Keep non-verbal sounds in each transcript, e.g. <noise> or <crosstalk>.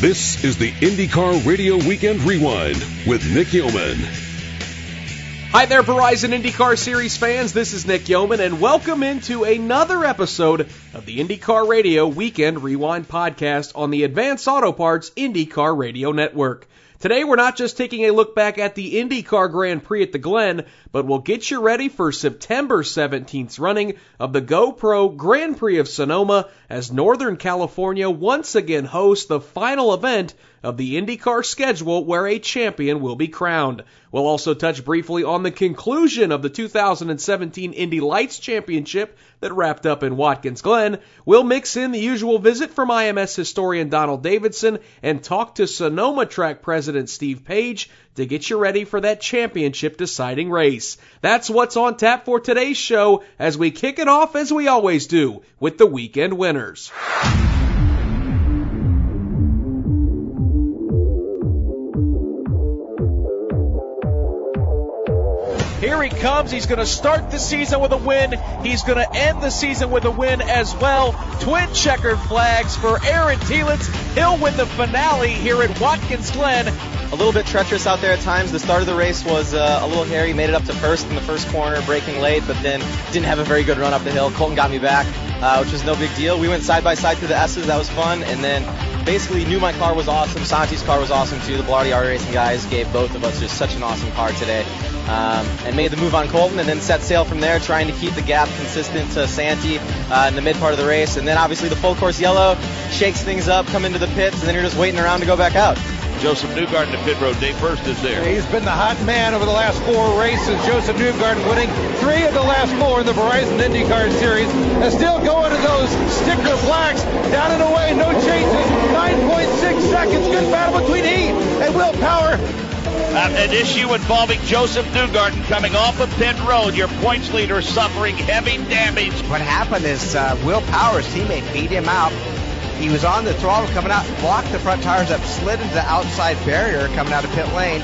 This is the IndyCar Radio Weekend Rewind with Nick Yeoman. Hi there, Verizon IndyCar Series fans. This is Nick Yeoman, and welcome into another episode of the IndyCar Radio Weekend Rewind podcast on the Advanced Auto Parts IndyCar Radio Network. Today, we're not just taking a look back at the IndyCar Grand Prix at the Glen, but we'll get you ready for September 17th's running of the GoPro Grand Prix of Sonoma as Northern California once again hosts the final event of the IndyCar schedule where a champion will be crowned. We'll also touch briefly on the conclusion of the 2017 Indy Lights Championship that wrapped up in Watkins Glen. We'll mix in the usual visit from IMS historian Donald Davidson and talk to Sonoma track president Steve Page to get you ready for that championship deciding race. That's what's on tap for today's show as we kick it off as we always do with the weekend winners. He comes. He's going to start the season with a win. He's going to end the season with a win as well. Twin checkered flags for Aaron Telitz. He'll win the finale here at Watkins Glen. A little bit treacherous out there at times. The start of the race was uh, a little hairy. Made it up to first in the first corner, breaking late, but then didn't have a very good run up the hill. Colton got me back, uh, which was no big deal. We went side by side through the S's. That was fun. And then basically knew my car was awesome. Santi's car was awesome too. The Belardi R Racing guys gave both of us just such an awesome car today. Um, and made the move on Colton and then set sail from there, trying to keep the gap consistent to Santi uh, in the mid part of the race. And then obviously the full course yellow shakes things up, come into the pits, and then you're just waiting around to go back out. Joseph Newgarden to pit road. Dave Furst is there. He's been the hot man over the last four races. Joseph Newgarden winning three of the last four in the Verizon IndyCar Series. And still going to those sticker blacks. Down and away, no changes. 9.6 seconds. Good battle between he and Will Power. Uh, an issue involving Joseph Newgarden coming off of pit road. Your points leader suffering heavy damage. What happened is uh, Will Power's teammate beat him out. He was on the throttle coming out, blocked the front tires up, slid into the outside barrier coming out of pit lane.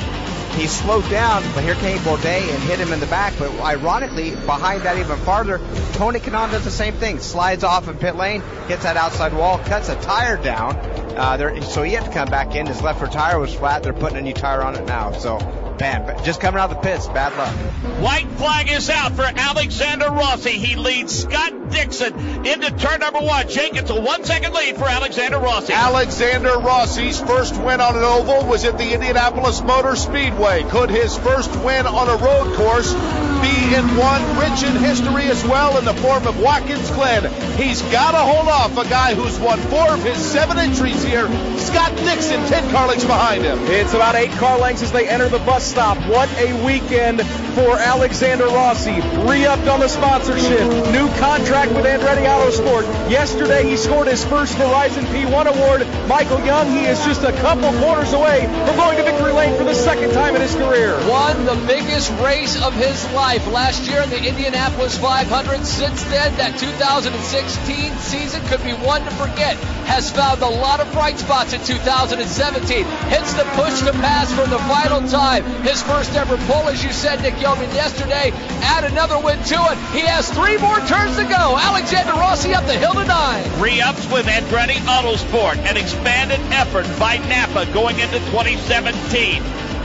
He slowed down, but here came Bourdais and hit him in the back. But ironically, behind that even farther, Tony Kanaan does the same thing. Slides off in pit lane, hits that outside wall, cuts a tire down. Uh, so he had to come back in. His left rear tire was flat. They're putting a new tire on it now. So, man, just coming out of the pits, bad luck. White flag is out for Alexander Rossi. He leads Scott Dixon into turn number one. Jake, it's a one second lead for Alexander Rossi. Alexander Rossi's first win on an oval was at the Indianapolis Motor Speedway. Could his first win on a road course be in one rich in history as well in the form of Watkins Glen? He's got to hold off a guy who's won four of his seven entries here. Scott Dixon, 10 car lengths behind him. It's about eight car lengths as they enter the bus stop. What a weekend for Alexander Rossi. Re-upped on the sponsorship. New contract with Andretti Autosport. Yesterday he scored his first Verizon P1 award. Michael Young, he is just a couple corners away from going to victory lane for the second time in his career. Won the biggest race of his life last year in the Indianapolis 500. Since then, that 2016 season could be one to forget. Has found a lot of bright spots in 2017. Hits the push to pass for the final time. His first ever pull, as you said, Nick Yeoman, yesterday. Add another win to it. He has three more turns to go. Alexander Rossi up the hill to nine. Re-ups with Andretti Autosport. An expanded effort by Napa going into 2017.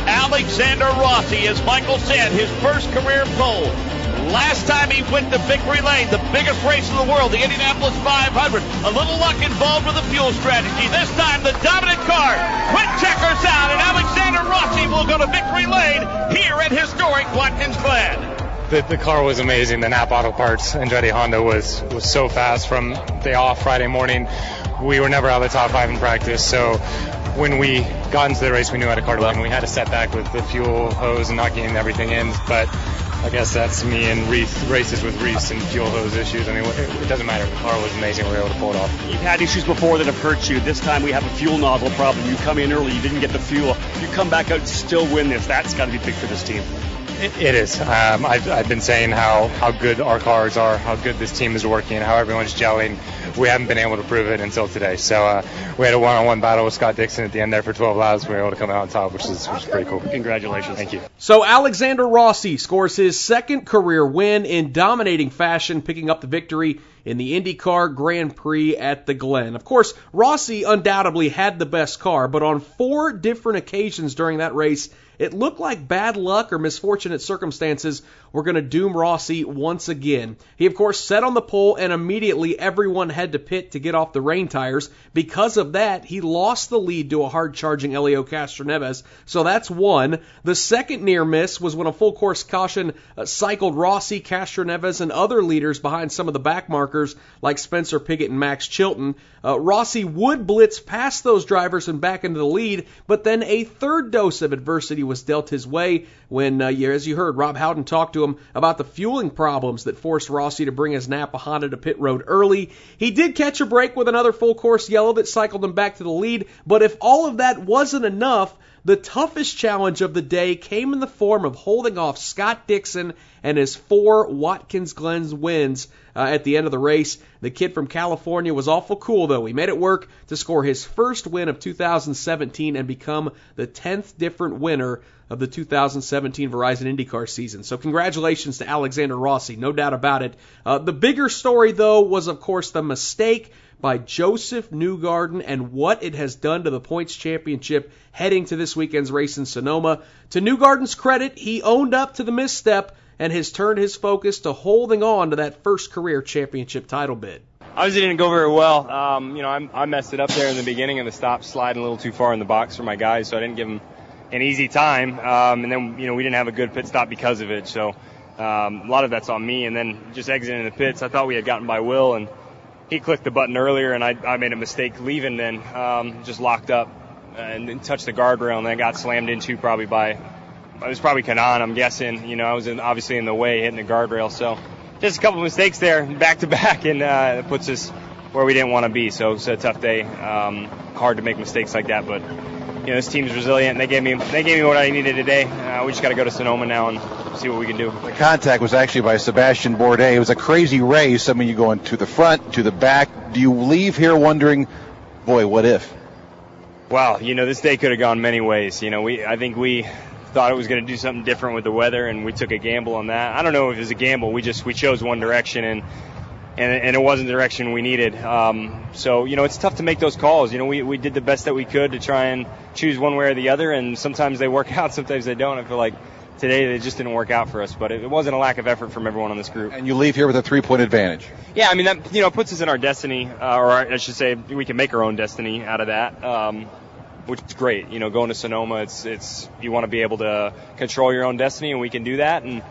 Alexander Rossi, as Michael said, his first career pole. Last time he went to victory lane, the biggest race in the world, the Indianapolis 500. A little luck involved with the fuel strategy. This time, the dominant car. Quit checkers out, and Alexander Rossi will go to victory lane here at historic Watkins Glen. The, the car was amazing. The Napa Auto Parts and Andretti Honda was was so fast from day off Friday morning. We were never out of the top five in practice, so when we got into the race, we knew how to car to win. We had a setback with the fuel hose and not getting everything in, but I guess that's me and Reese races with Reese and fuel hose issues. I mean, it, it doesn't matter. The car was amazing. We were able to pull it off. You've had issues before that have hurt you. This time we have a fuel nozzle problem. You come in early, you didn't get the fuel. You come back out, still win this. That's got to be big for this team. It, it is. Um, I've, I've been saying how, how good our cars are, how good this team is working, how everyone's gelling. We haven't been able to prove it until today. So uh, we had a one-on-one battle with Scott Dixon at the end there for 12 laps. We were able to come out on top, which is, which is pretty cool. Congratulations. Thank you. So Alexander Rossi scores his second career win in dominating fashion, picking up the victory in the IndyCar Grand Prix at the Glen. Of course, Rossi undoubtedly had the best car, but on four different occasions during that race, it looked like bad luck or misfortunate circumstances were going to doom Rossi once again. He, of course, set on the pole, and immediately everyone had to pit to get off the rain tires. Because of that, he lost the lead to a hard charging Helio Castroneves. So that's one. The second near miss was when a full course caution uh, cycled Rossi, Castroneves, and other leaders behind some of the back markers like Spencer Pigot and Max Chilton. Uh, Rossi would blitz past those drivers and back into the lead, but then a third dose of adversity was dealt his way when, uh, as you heard, Rob Howden talked to him about the fueling problems that forced Rossi to bring his Napa Honda to pit road early. He did catch a break with another full course yellow that cycled him back to the lead, but if all of that wasn't enough, the toughest challenge of the day came in the form of holding off Scott Dixon and his four Watkins Glen wins uh, at the end of the race. The kid from California was awful cool, though. He made it work to score his first win of 2017 and become the 10th different winner of the 2017 Verizon IndyCar season. So congratulations to Alexander Rossi, no doubt about it. Uh, the bigger story, though, was of course the mistake by Joseph Newgarden and what it has done to the points championship heading to this weekend's race in Sonoma. To Newgarden's credit, he owned up to the misstep and has turned his focus to holding on to that first career championship title bid. Obviously didn't go very well. Um, you know, I, I messed it up there in the beginning of the stop, sliding a little too far in the box for my guys, so I didn't give them an easy time. Um, and then, you know, we didn't have a good pit stop because of it. So um, a lot of that's on me. And then just exiting the pits, I thought we had gotten by Will, and he clicked the button earlier, and I, I made a mistake leaving then, um, just locked up and then touched the guardrail, and then got slammed into probably by, it was probably Kanaan, I'm guessing. You know, I was in, obviously in the way, hitting the guardrail. So just a couple mistakes there, back to <laughs> back, and uh, it puts us where we didn't want to be. So it's a tough day. Um, hard to make mistakes like that, but you know, this team's resilient. They gave me they gave me what I needed today. Uh, we just got to go to Sonoma now and see what we can do. The contact was actually by Sebastian Bourdais. It was a crazy race. I mean, you're going to the front, to the back. Do you leave here wondering, boy, what if? Wow, you know, this day could have gone many ways. You know, we I think we thought it was going to do something different with the weather, and we took a gamble on that. I don't know if it was a gamble. We just we chose one direction, and and, and it wasn't the direction we needed. Um, so you know, it's tough to make those calls. You know, we we did the best that we could to try and choose one way or the other, and sometimes they work <laughs> out, sometimes they don't. I feel like today they just didn't work out for us, but it, it wasn't a lack of effort from everyone on this group. And you leave here with a three-point advantage. Yeah, I mean that you know puts us in our destiny, uh, or I should say we can make our own destiny out of that. Um, which is great. You know, going to Sonoma, it's it's you want to be able to control your own destiny, and we can do that. And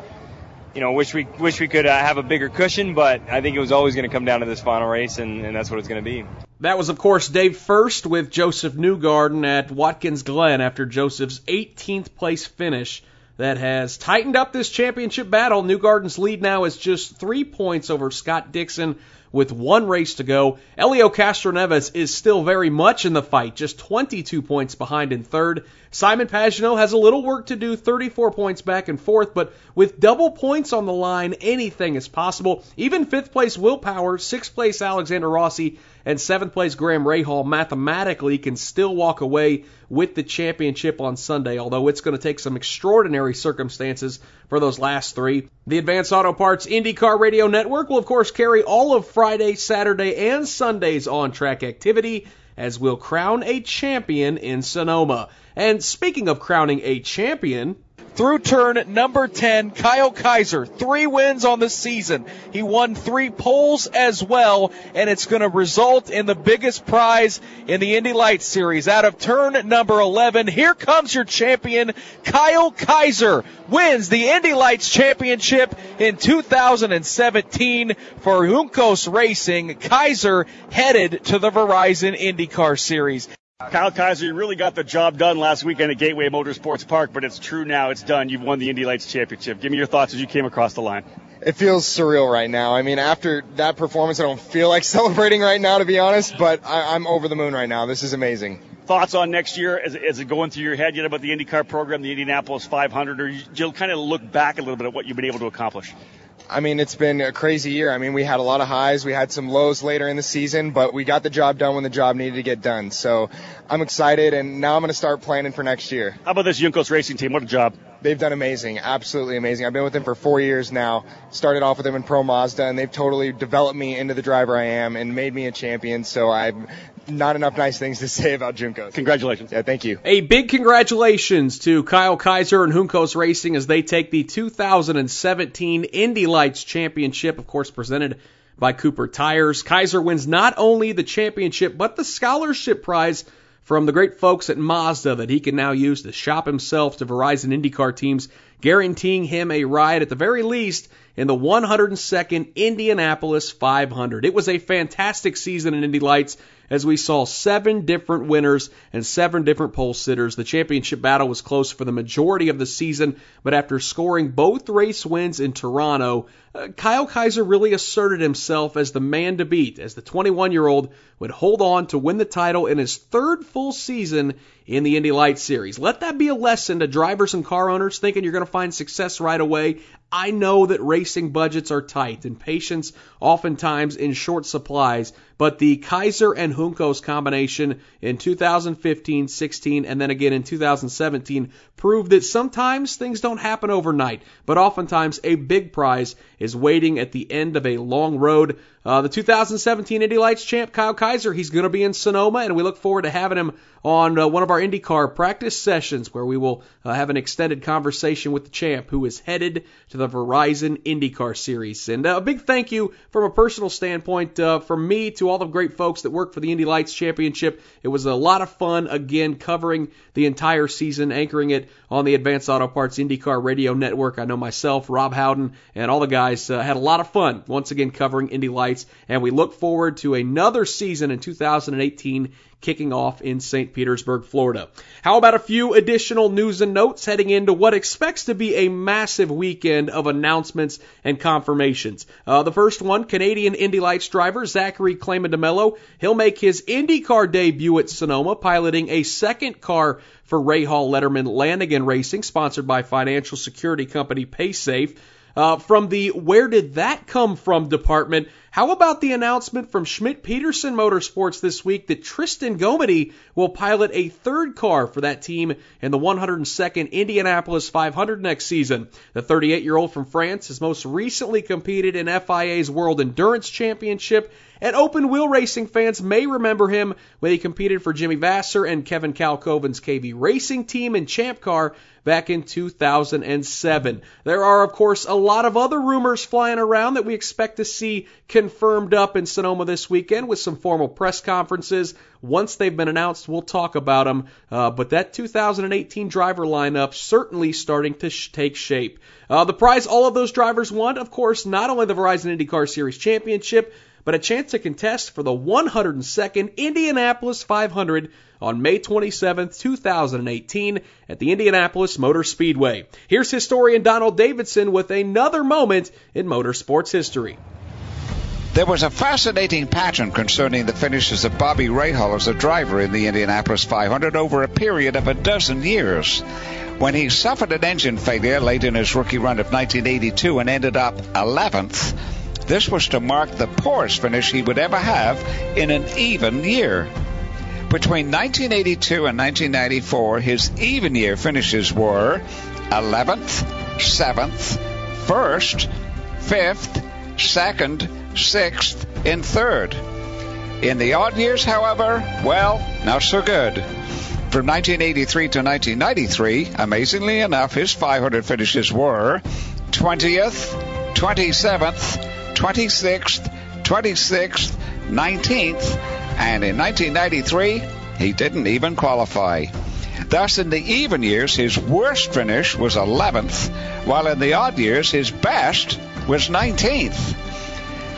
you know, wish we wish we could uh, have a bigger cushion, but I think it was always going to come down to this final race, and, and that's what it's going to be. That was, of course, Dave Furst with Joseph Newgarden at Watkins Glen after Joseph's 18th place finish that has tightened up this championship battle. Newgarden's lead now is just three points over Scott Dixon with one race to go. Helio Castroneves is still very much in the fight, just 22 points behind in third. Simon Pagenaud has a little work to do, 34 points back and forth, but with double points on the line, anything is possible. Even fifth place Will Power, sixth place Alexander Rossi, and seventh place Graham Rahal mathematically can still walk away with the championship on Sunday, although it's going to take some extraordinary circumstances for those last three. The Advanced Auto Parts IndyCar Radio Network will, of course, carry all of Friday, Saturday, and Sunday's on track activity as we'll crown a champion in Sonoma. And speaking of crowning a champion, through turn number 10, Kyle Kaiser, three wins on the season. He won three poles as well, and it's going to result in the biggest prize in the Indy Lights series. Out of turn number 11, here comes your champion, Kyle Kaiser, wins the Indy Lights Championship in 2017 for Juncos Racing. Kaiser headed to the Verizon IndyCar Series. Kyle Kaiser, you really got the job done last weekend at Gateway Motorsports Park, but it's true now. It's done. You've won the Indy Lights Championship. Give me your thoughts as you came across the line. It feels surreal right now. I mean, after that performance, I don't feel like <laughs> celebrating right now, to be honest, but I, am over the moon right now. This is amazing. Thoughts on next year? Is, is it going through your head yet about the IndyCar program, the Indianapolis 500, or you, you'll kind of look back a little bit at what you've been able to accomplish? I mean, it's been a crazy year. I mean, we had a lot of highs, we had some lows later in the season, but we got the job done when the job needed to get done. So I'm excited, and now I'm going to start planning for next year. How about this Juncos Racing team? What a job! They've done amazing, absolutely amazing. I've been with them for four years now. Started off with them in Pro Mazda, and they've totally developed me into the driver I am and made me a champion. So I'm not enough nice things to say about Juncos. Congratulations. Yeah, thank you. A big congratulations to Kyle Kaiser and Juncos Racing as they take the 2017 Indy Lights Championship, of course, presented by Cooper Tires. Kaiser wins not only the championship, but the scholarship prize from the great folks at Mazda that he can now use to shop himself to Verizon IndyCar teams, guaranteeing him a ride at the very least in the 102nd Indianapolis 500. It was a fantastic season in Indy Lights as we saw seven different winners and seven different pole sitters. The championship battle was close for the majority of the season, but after scoring both race wins in Toronto, uh, Kyle Kaiser really asserted himself as the man to beat, as the 21 year old would hold on to win the title in his third full season in the Indy Lights Series. Let that be a lesson to drivers and car owners thinking you're going to find success right away. I know that racing budgets are tight and patience oftentimes in short supplies, but the Kaiser and Juncos combination in 2015, 16, and then again in 2017 proved that sometimes things don't happen overnight, but oftentimes a big prize is waiting at the end of a long road. Uh, the 2017 Indy Lights champ Kyle Kaiser, he's going to be in Sonoma, and we look forward to having him on uh, one of our IndyCar practice sessions where we will uh, have an extended conversation with the champ who is headed to the Verizon IndyCar Series. And uh, a big thank you from a personal standpoint uh, from me to all the great folks that work for the Indy Lights Championship. It was a lot of fun, again, covering the entire season, anchoring it on the Advanced Auto Parts IndyCar Radio Network. I know myself, Rob Howden, and all the guys uh, had a lot of fun once again covering Indy Lights, and we look forward to another season in 2018 kicking off in St. Petersburg, Florida. How about a few additional news and notes heading into what expects to be a massive weekend of announcements and confirmations? Uh, the first one, Canadian Indy Lights driver Zachary Claman DeMello. He'll make his IndyCar debut at Sonoma, piloting a second car for Rahal Letterman Lanigan Racing, sponsored by financial security company PaySafe. Uh, from the Where Did That Come From department, how about the announcement from Schmidt Peterson Motorsports this week that Tristan Gommendy will pilot a third car for that team in the 102nd Indianapolis 500 next season? The 38 year old from France has most recently competed in FIA's World Endurance Championship and open wheel racing fans may remember him when he competed for Jimmy Vasser and Kevin Kalkhoven's KV Racing team in Champ Car back in 2007. There are, of course, a lot of other rumors flying around that we expect to see confirmed up in Sonoma this weekend with some formal press conferences. Once they've been announced, we'll talk about them. Uh, but that 2018 driver lineup certainly starting to sh- take shape. Uh, the prize all of those drivers want, of course, not only the Verizon IndyCar Series Championship, but a chance to contest for the 102nd Indianapolis 500 on May 27, 2018 at the Indianapolis Motor Speedway. Here's historian Donald Davidson with another moment in motorsports history. There was a fascinating pattern concerning the finishes of Bobby Rahal as a driver in the Indianapolis 500 over a period of a dozen years. When he suffered an engine failure late in his rookie run of 1982 and ended up 11th, this was to mark the poorest finish he would ever have in an even year. Between 1982 and 1994, his even year finishes were 11th, 7th, 1st, 5th, 2nd, 6th, and 3rd. In the odd years, however, well, not so good. From 1983 to 1993, amazingly enough, his 500 finishes were 20th, 27th, 26th, 26th, 19th, and in 1993, he didn't even qualify. Thus, in the even years, his worst finish was 11th, while in the odd years, his best was 19th.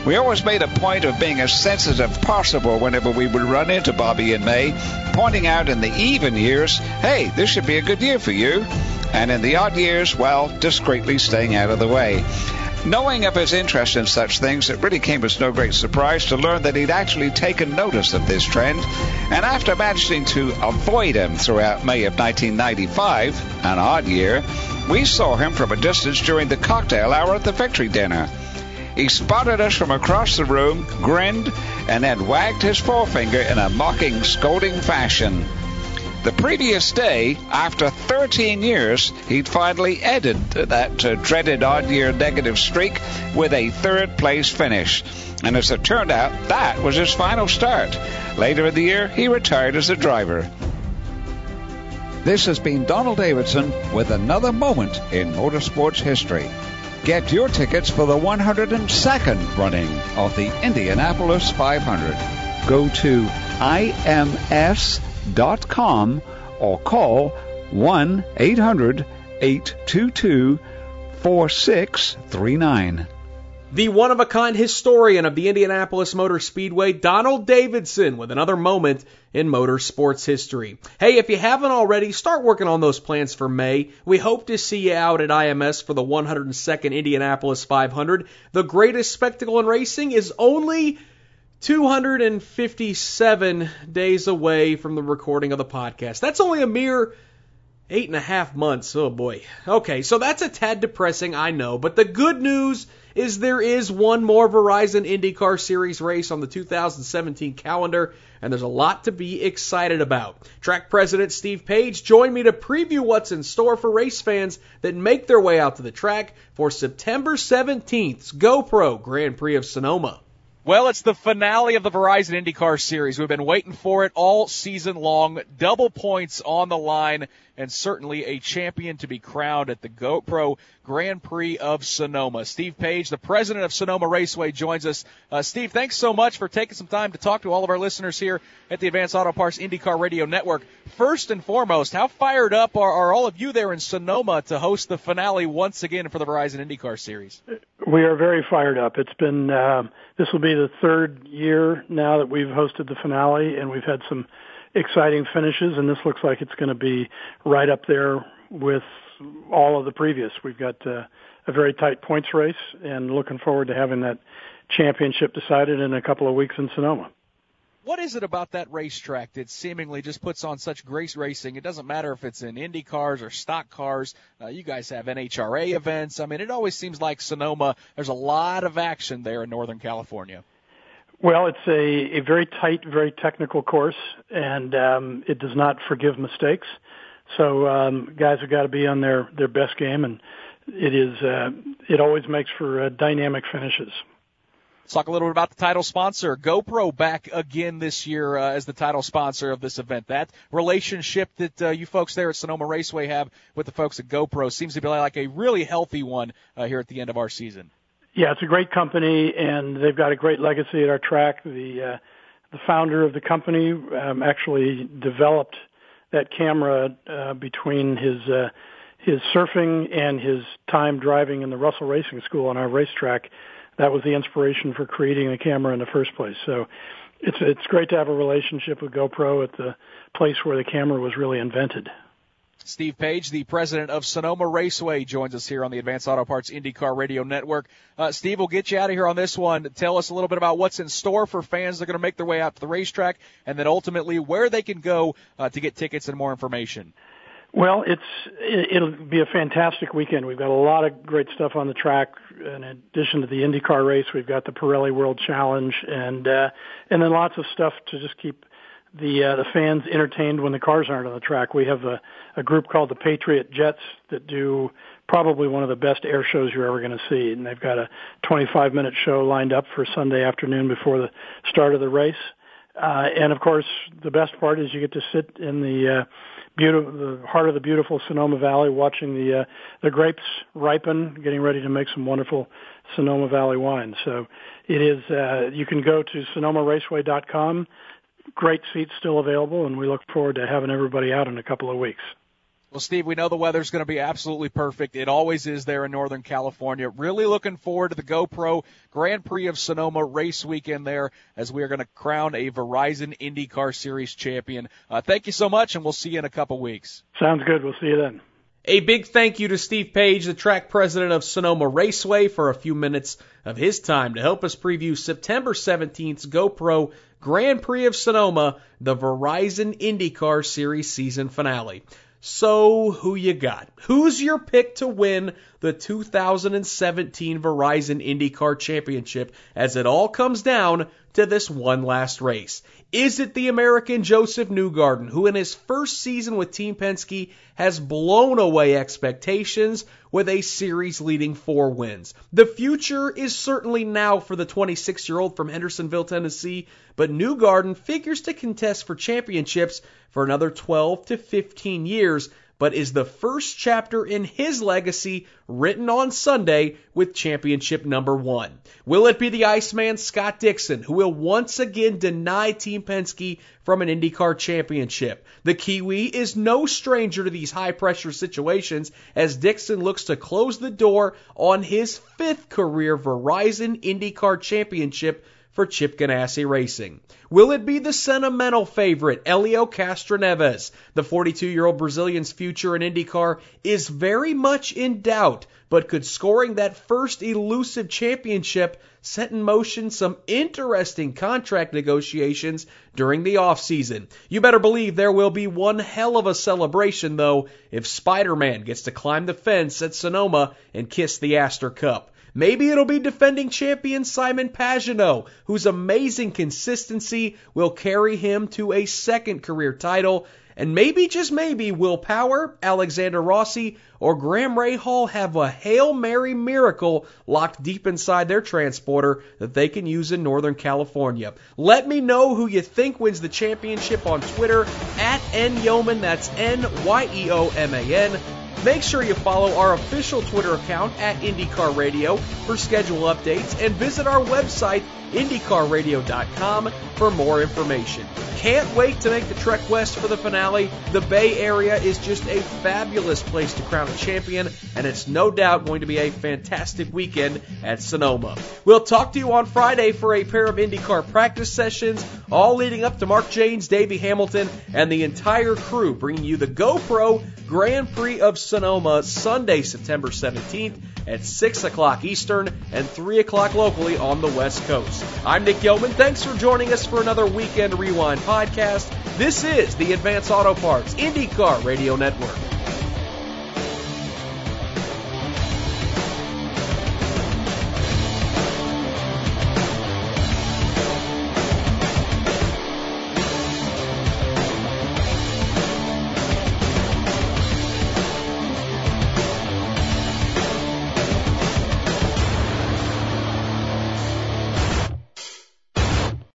We always made a point of being as sensitive as possible whenever we would run into Bobby in May, pointing out in the even years, hey, this should be a good year for you, and in the odd years, well, discreetly staying out of the way. Knowing of his interest in such things, it really came as no great surprise to learn that he'd actually taken notice of this trend, and after managing to avoid him throughout May of 1995, an odd year, we saw him from a distance during the cocktail hour at the victory dinner. He spotted us from across the room, grinned, and then wagged his forefinger in a mocking, scolding fashion. The previous day, after 13 years, he'd finally ended that uh, dreaded odd year negative streak with a third place finish. And as it turned out, that was his final start. Later in the year, he retired as a driver. This has been Donald Davidson with another moment in motorsports history. Get your tickets for the 102nd running of the Indianapolis 500. Go to ims.com or call 1 800 822 4639. The one of a kind historian of the Indianapolis Motor Speedway, Donald Davidson, with another moment in motorsports history. Hey, if you haven't already, start working on those plans for May. We hope to see you out at IMS for the 102nd Indianapolis 500. The greatest spectacle in racing is only 257 days away from the recording of the podcast. That's only a mere eight and a half months. Oh boy. Okay, so that's a tad depressing, I know, but the good news is there is one more Verizon IndyCar Series race on the 2017 calendar, and there's a lot to be excited about. Track President Steve Page joined me to preview what's in store for race fans that make their way out to the track for September 17th's GoPro Grand Prix of Sonoma. Well, it's the finale of the Verizon IndyCar Series. We've been waiting for it all season long. Double points on the line, and certainly a champion to be crowned at the GoPro Grand Prix of Sonoma. Steve Page, the president of Sonoma Raceway, joins us. Uh, Steve, thanks so much for taking some time to talk to all of our listeners here at the Advanced Auto Parts IndyCar Radio Network. First and foremost, how fired up are, are all of you there in Sonoma to host the finale once again for the Verizon IndyCar Series? We are very fired up. It's been. Uh, this will be the third year now that we've hosted the finale, and we've had some exciting finishes, and this looks like it's going to be right up there with all of the previous. We've got uh, a very tight points race, and looking forward to having that championship decided in a couple of weeks in Sonoma. What is it about that racetrack that seemingly just puts on such great racing? It doesn't matter if it's in Indy cars or stock cars. Uh, you guys have NHRA events. I mean, it always seems like Sonoma. There's a lot of action there in Northern California. Well, it's a, a very tight, very technical course, and um, it does not forgive mistakes. So um, guys have got to be on their their best game, and it is uh, it always makes for uh, dynamic finishes. Let's talk a little bit about the title sponsor. GoPro back again this year uh, as the title sponsor of this event. That relationship that uh, you folks there at Sonoma Raceway have with the folks at GoPro seems to be like a really healthy one uh, here at the end of our season. Yeah, it's a great company, and they've got a great legacy at our track. The uh, the founder of the company um, actually developed that camera uh, between his uh, his surfing and his time driving in the Russell Racing School on our racetrack that was the inspiration for creating the camera in the first place. So it's it's great to have a relationship with GoPro at the place where the camera was really invented. Steve Page, the president of Sonoma Raceway, joins us here on the Advanced Auto Parts IndyCar Radio Network. Uh, Steve, we'll get you out of here on this one. Tell us a little bit about what's in store for fans that are going to make their way out to the racetrack, and then ultimately where they can go uh, to get tickets and more information. Well, it's it'll be a fantastic weekend. We've got a lot of great stuff on the track. In addition to the IndyCar race, we've got the Pirelli World Challenge, and uh, and then lots of stuff to just keep the uh, the fans entertained when the cars aren't on the track. We have a, a group called the Patriot Jets that do probably one of the best air shows you're ever going to see, and they've got a 25 minute show lined up for Sunday afternoon before the start of the race. Uh, and of course, the best part is you get to sit in the uh, beautiful, the heart of the beautiful Sonoma Valley, watching the uh, the grapes ripen, getting ready to make some wonderful Sonoma Valley wine. So it is. Uh, you can go to SonomaRaceway.com. Great seats still available, and we look forward to having everybody out in a couple of weeks. Well, Steve, we know the weather's going to be absolutely perfect. It always is there in Northern California. Really looking forward to the GoPro Grand Prix of Sonoma race weekend there as we are going to crown a Verizon IndyCar Series champion. Uh, thank you so much, and we'll see you in a couple weeks. Sounds good. We'll see you then. A big thank you to Steve Page, the track president of Sonoma Raceway, for a few minutes of his time to help us preview September 17th's GoPro Grand Prix of Sonoma, the Verizon IndyCar Series season finale. So, who you got? Who's your pick to win the 2017 Verizon IndyCar Championship as it all comes down to this one last race? Is it the American Joseph Newgarden, who in his first season with Team Penske has blown away expectations with a series leading four wins? The future is certainly now for the 26 year old from Hendersonville, Tennessee, but Newgarden figures to contest for championships for another 12 to 15 years, but is the first chapter in his legacy written on Sunday with championship number one. Will it be the Iceman Scott Dixon who will once again deny Team Penske from an IndyCar championship? The Kiwi is no stranger to these high pressure situations as Dixon looks to close the door on his fifth career Verizon IndyCar championship for Chip Ganassi Racing. Will it be the sentimental favorite, Helio Castroneves? The 42 year old Brazilian's future in IndyCar is very much in doubt, but could scoring that first elusive championship set in motion some interesting contract negotiations during the offseason. You better believe there will be one hell of a celebration, though, if Spider Man gets to climb the fence at Sonoma and kiss the Astor Cup. Maybe it'll be defending champion Simon Pagenaud, whose amazing consistency will carry him to a second career title. And maybe, just maybe, Will Power, Alexander Rossi, or Graham Rahal have a Hail Mary miracle locked deep inside their transporter that they can use in Northern California. Let me know who you think wins the championship on Twitter at nyeoman, that's N-Y-E-O-M-A-N. Make sure you follow our official Twitter account at IndyCar Radio for schedule updates and visit our website, IndyCarRadio.com, for more information. Can't wait to make the trek west for the finale. The Bay Area is just a fabulous place to crown a champion, and it's no doubt going to be a fantastic weekend at Sonoma. We'll talk to you on Friday for a pair of IndyCar practice sessions, all leading up to Mark Jaynes, Davey Hamilton, and the entire crew bringing you the GoPro Grand Prix of Sonoma Sunday, September 17th at 6 o'clock Eastern and 3 o'clock locally on the West Coast. I'm Nick Yeoman. Thanks for joining us for another Weekend Rewind podcast. This is the Advance Auto Parts IndyCar Radio Network.